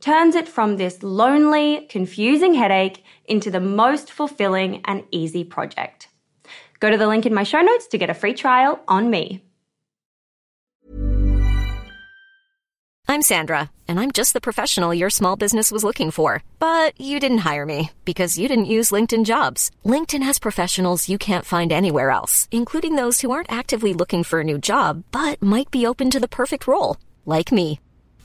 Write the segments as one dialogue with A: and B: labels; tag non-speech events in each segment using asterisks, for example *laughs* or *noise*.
A: turns it from this lonely, confusing headache into the most fulfilling and easy project. Go to the link in my show notes to get a free trial on me.
B: I'm Sandra, and I'm just the professional your small business was looking for. But you didn't hire me because you didn't use LinkedIn jobs. LinkedIn has professionals you can't find anywhere else, including those who aren't actively looking for a new job but might be open to the perfect role, like me.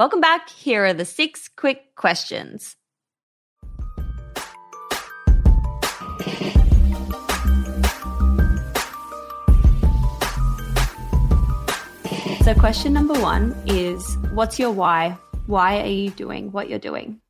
A: Welcome back. Here are the six quick questions. So, question number one is What's your why? Why are you doing what you're doing?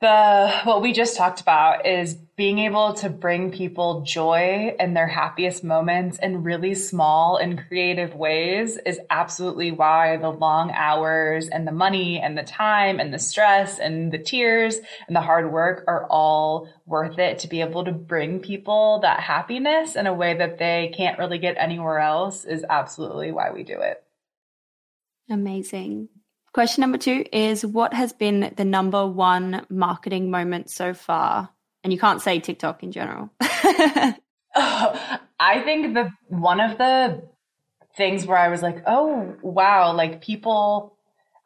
C: The what we just talked about is being able to bring people joy in their happiest moments in really small and creative ways is absolutely why the long hours and the money and the time and the stress and the tears and the hard work are all worth it to be able to bring people that happiness in a way that they can't really get anywhere else is absolutely why we do it.
A: Amazing. Question number two is What has been the number one marketing moment so far And you can't say TikTok in general. *laughs*
C: Oh, I think the one of the things where I was like, oh, wow, like people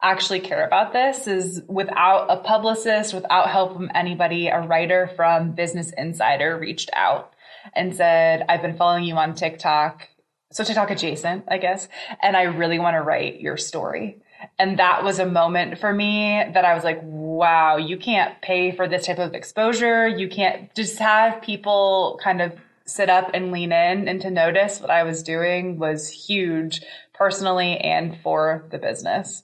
C: actually care about this is without a publicist, without help from anybody, a writer from Business Insider reached out and said, I've been following you on TikTok. So TikTok adjacent, I guess. And I really want to write your story. And that was a moment for me that I was like, wow, you can't pay for this type of exposure. You can't just have people kind of sit up and lean in and to notice what I was doing was huge personally and for the business.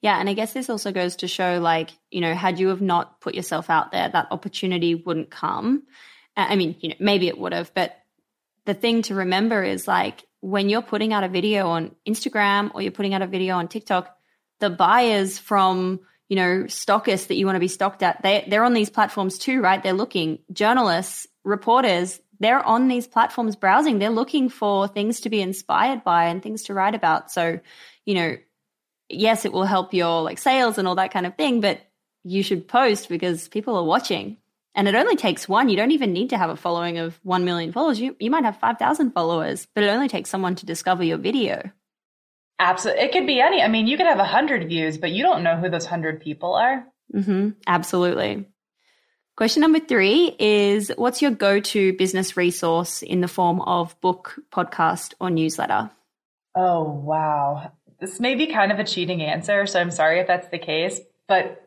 A: Yeah, and I guess this also goes to show like, you know, had you have not put yourself out there, that opportunity wouldn't come. I mean, you know, maybe it would have, but the thing to remember is like when you're putting out a video on Instagram or you're putting out a video on TikTok, the buyers from, you know, stockists that you want to be stocked at, they they're on these platforms too, right? They're looking journalists, reporters, they're on these platforms browsing. They're looking for things to be inspired by and things to write about. So, you know, yes, it will help your like sales and all that kind of thing, but you should post because people are watching. And it only takes one. You don't even need to have a following of 1 million followers. You, you might have 5,000 followers, but it only takes someone to discover your video.
C: Absolutely. It could be any. I mean, you could have 100 views, but you don't know who those 100 people are.
A: Mm-hmm. Absolutely. Question number three is What's your go to business resource in the form of book, podcast, or newsletter?
C: Oh, wow. This may be kind of a cheating answer, so I'm sorry if that's the case, but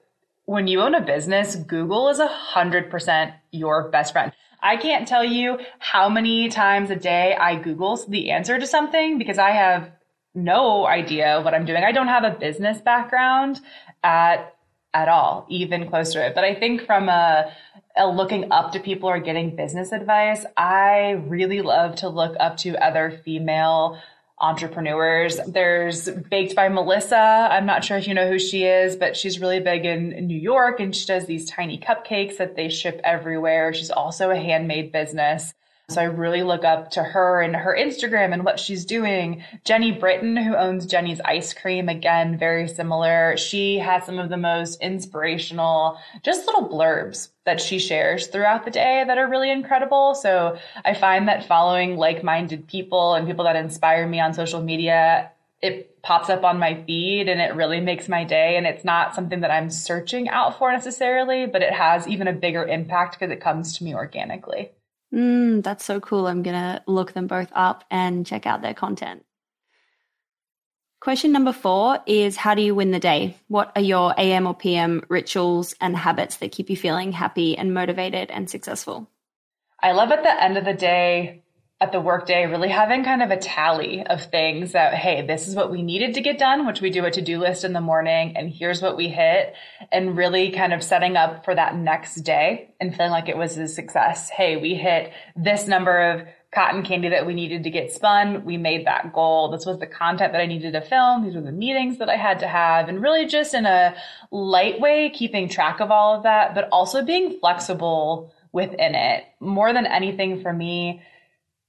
C: when you own a business, Google is a hundred percent your best friend. I can't tell you how many times a day I Google the answer to something because I have no idea what I'm doing. I don't have a business background at at all, even close to it. But I think from a, a looking up to people or getting business advice, I really love to look up to other female entrepreneurs. There's Baked by Melissa. I'm not sure if you know who she is, but she's really big in, New York and she does these tiny cupcakes that they ship everywhere. She's also a handmade business. So I really look up to her and her Instagram and what she's doing. Jeni Britton, who owns Jeni's Ice Cream, again, very similar. She has some of the most inspirational, just little blurbs that she shares throughout the day that are really incredible. So I find that following like-minded people and people that inspire me on social media, it pops up on my feed and it really makes my day. And it's not something that I'm searching out for necessarily, but it has even a bigger impact because it comes to me organically.
A: Mm, that's so cool. I'm going to look them both up and check out their content. Question number four is How do you win the day? What are your AM or PM rituals and habits that keep you feeling happy and motivated and successful?
C: I love at the end of the day at the workday, really having kind of a tally of things that, hey, this is what we needed to get done, which we do a to do list in the morning, and here's what we hit, and really kind of setting up for that next day and feeling like it was a success. Hey, we hit this number of cotton candy that we needed to get spun. We made that goal. This was the content that I needed to film. These were the meetings that I had to have, and really just in a light way, keeping track of all of that, but also being flexible within it. More than anything for me,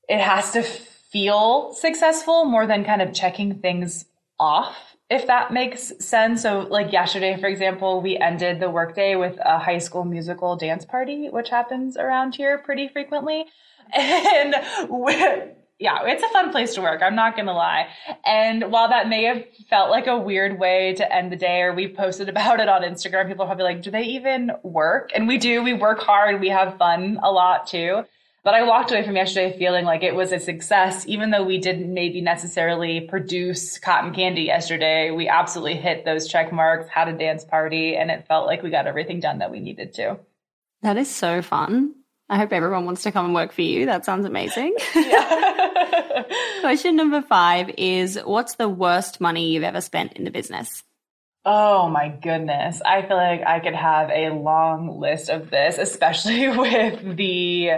C: it has to feel successful more than kind of checking things off if that makes sense. So like yesterday, for example, we ended the workday with a high school musical dance party, which happens around here pretty frequently. *laughs* And yeah, it's a fun place to work. I'm not going to lie. And while that may have felt like a weird way to end the day, or we posted about it on Instagram, people are probably like, do they even work? And we do. We work hard. We have fun a lot too. But I walked away from yesterday feeling like it was a success, even though we didn't maybe necessarily produce cotton candy yesterday. We absolutely hit those check marks, had a dance party, and it felt like we got everything done that we needed to.
A: That is so fun. I hope everyone wants to come and work for you. That sounds amazing. *laughs* *laughs* Question number five is What's the worst money you've ever spent in the business?
C: Oh my goodness. I feel like I could have a long list of this, *laughs* especially with the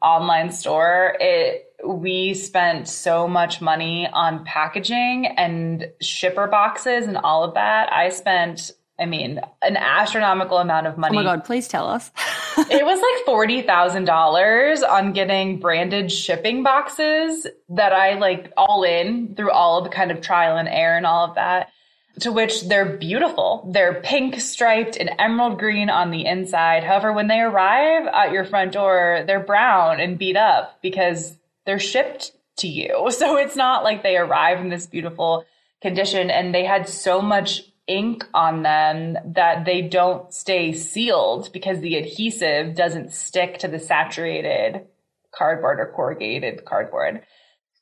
C: online store. It, we spent so much money on packaging and shipper boxes and all of that. I spent, I mean, an astronomical amount of money.
A: Oh my God, please tell us. *laughs*
C: it was like $40,000 on getting branded shipping boxes that I like all in through all of the kind of trial and error and all of that to which they're beautiful. They're pink striped and emerald green on the inside. However, when they arrive at your front door, they're brown and beat up because they're shipped to you. *laughs* So it's not like they arrive in this beautiful condition and they had so much ink on them that they don't stay sealed because the adhesive doesn't stick to the saturated cardboard or corrugated cardboard.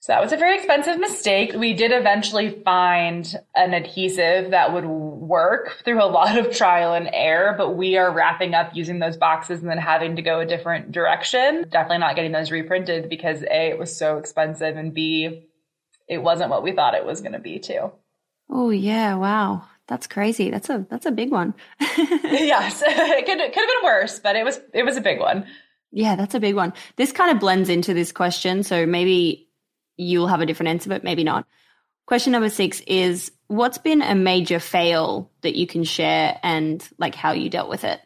C: So that was a very expensive mistake. We did eventually find an adhesive that would work through a lot of trial and error, but we are wrapping up using those boxes and then having to go a different direction. Definitely not getting those reprinted because A, it was so expensive and B, it wasn't what we thought it was going to be too.
A: Oh yeah, wow. That's crazy. That's a that's a big one. *laughs*
C: yes, *laughs* it could could have been worse, but it was it was a big one.
A: Yeah, that's a big one. This kind of blends into this question, so maybe you'll have a different answer, but maybe not. Question number six is what's been a major fail that you can share and like how you dealt with it?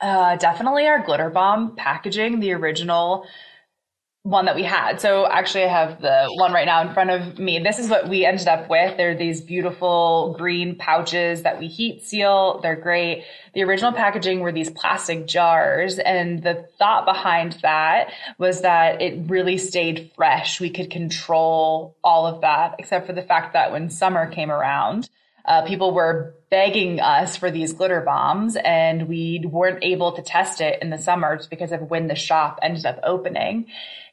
C: Uh, definitely our glitter bomb packaging, the original one that we had. So actually I have the one right now in front of me. This is what we ended up with. They're these beautiful green pouches that we heat seal. They're great. The original packaging were these plastic jars and the thought behind that was that it really stayed fresh. We could control all of that except for the fact that when summer came around, uh, people were begging us for these glitter bombs and we weren't able to test it in the summer just because of when the shop ended up opening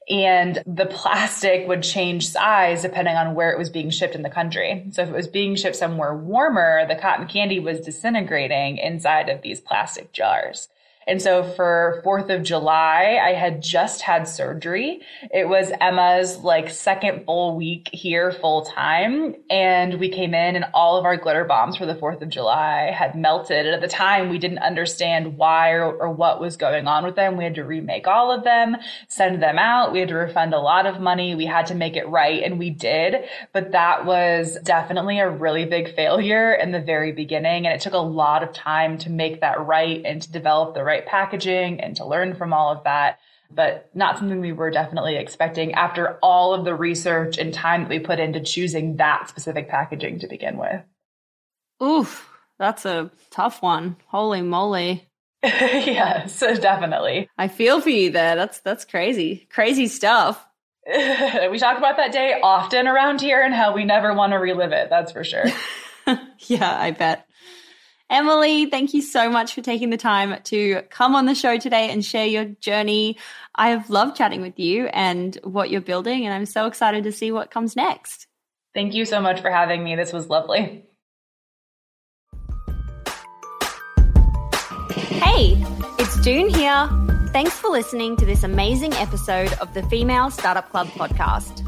C: and the plastic would change size depending on where it was being shipped in the country. So if it was being shipped somewhere warmer, the cotton candy was disintegrating inside of these plastic jars. And so for 4th of July, I had just had surgery. It was Emma's like second full week here full time. And we came in and all of our glitter bombs for the 4th of July had melted. And at the time, we didn't understand why or, or what was going on with them. We had to remake all of them, send them out. We had to refund a lot of money. We had to make it right. And we did. But that was definitely a really big failure in the very beginning. And it took a lot of time to make that right and to develop the right right packaging and to learn from all of that. But not something we were definitely expecting after all of the research and time that we put into choosing that specific packaging to begin with.
A: Oof, that's a tough one. Holy moly. *laughs*
C: yes, definitely.
A: I feel for you there. That's that's crazy. Crazy stuff. *laughs*
C: we talk about that day often around here and how we never want to relive it. That's for sure. *laughs*
A: yeah, I bet. Emily, thank you so much for taking the time to come on the show today and share your journey. I've loved chatting with you and what you're building, and I'm so excited to see what comes next.
C: Thank you so much for having me. This was lovely.
A: Hey, it's Doone here. Thanks for listening to this amazing episode of the Female Startup Club podcast.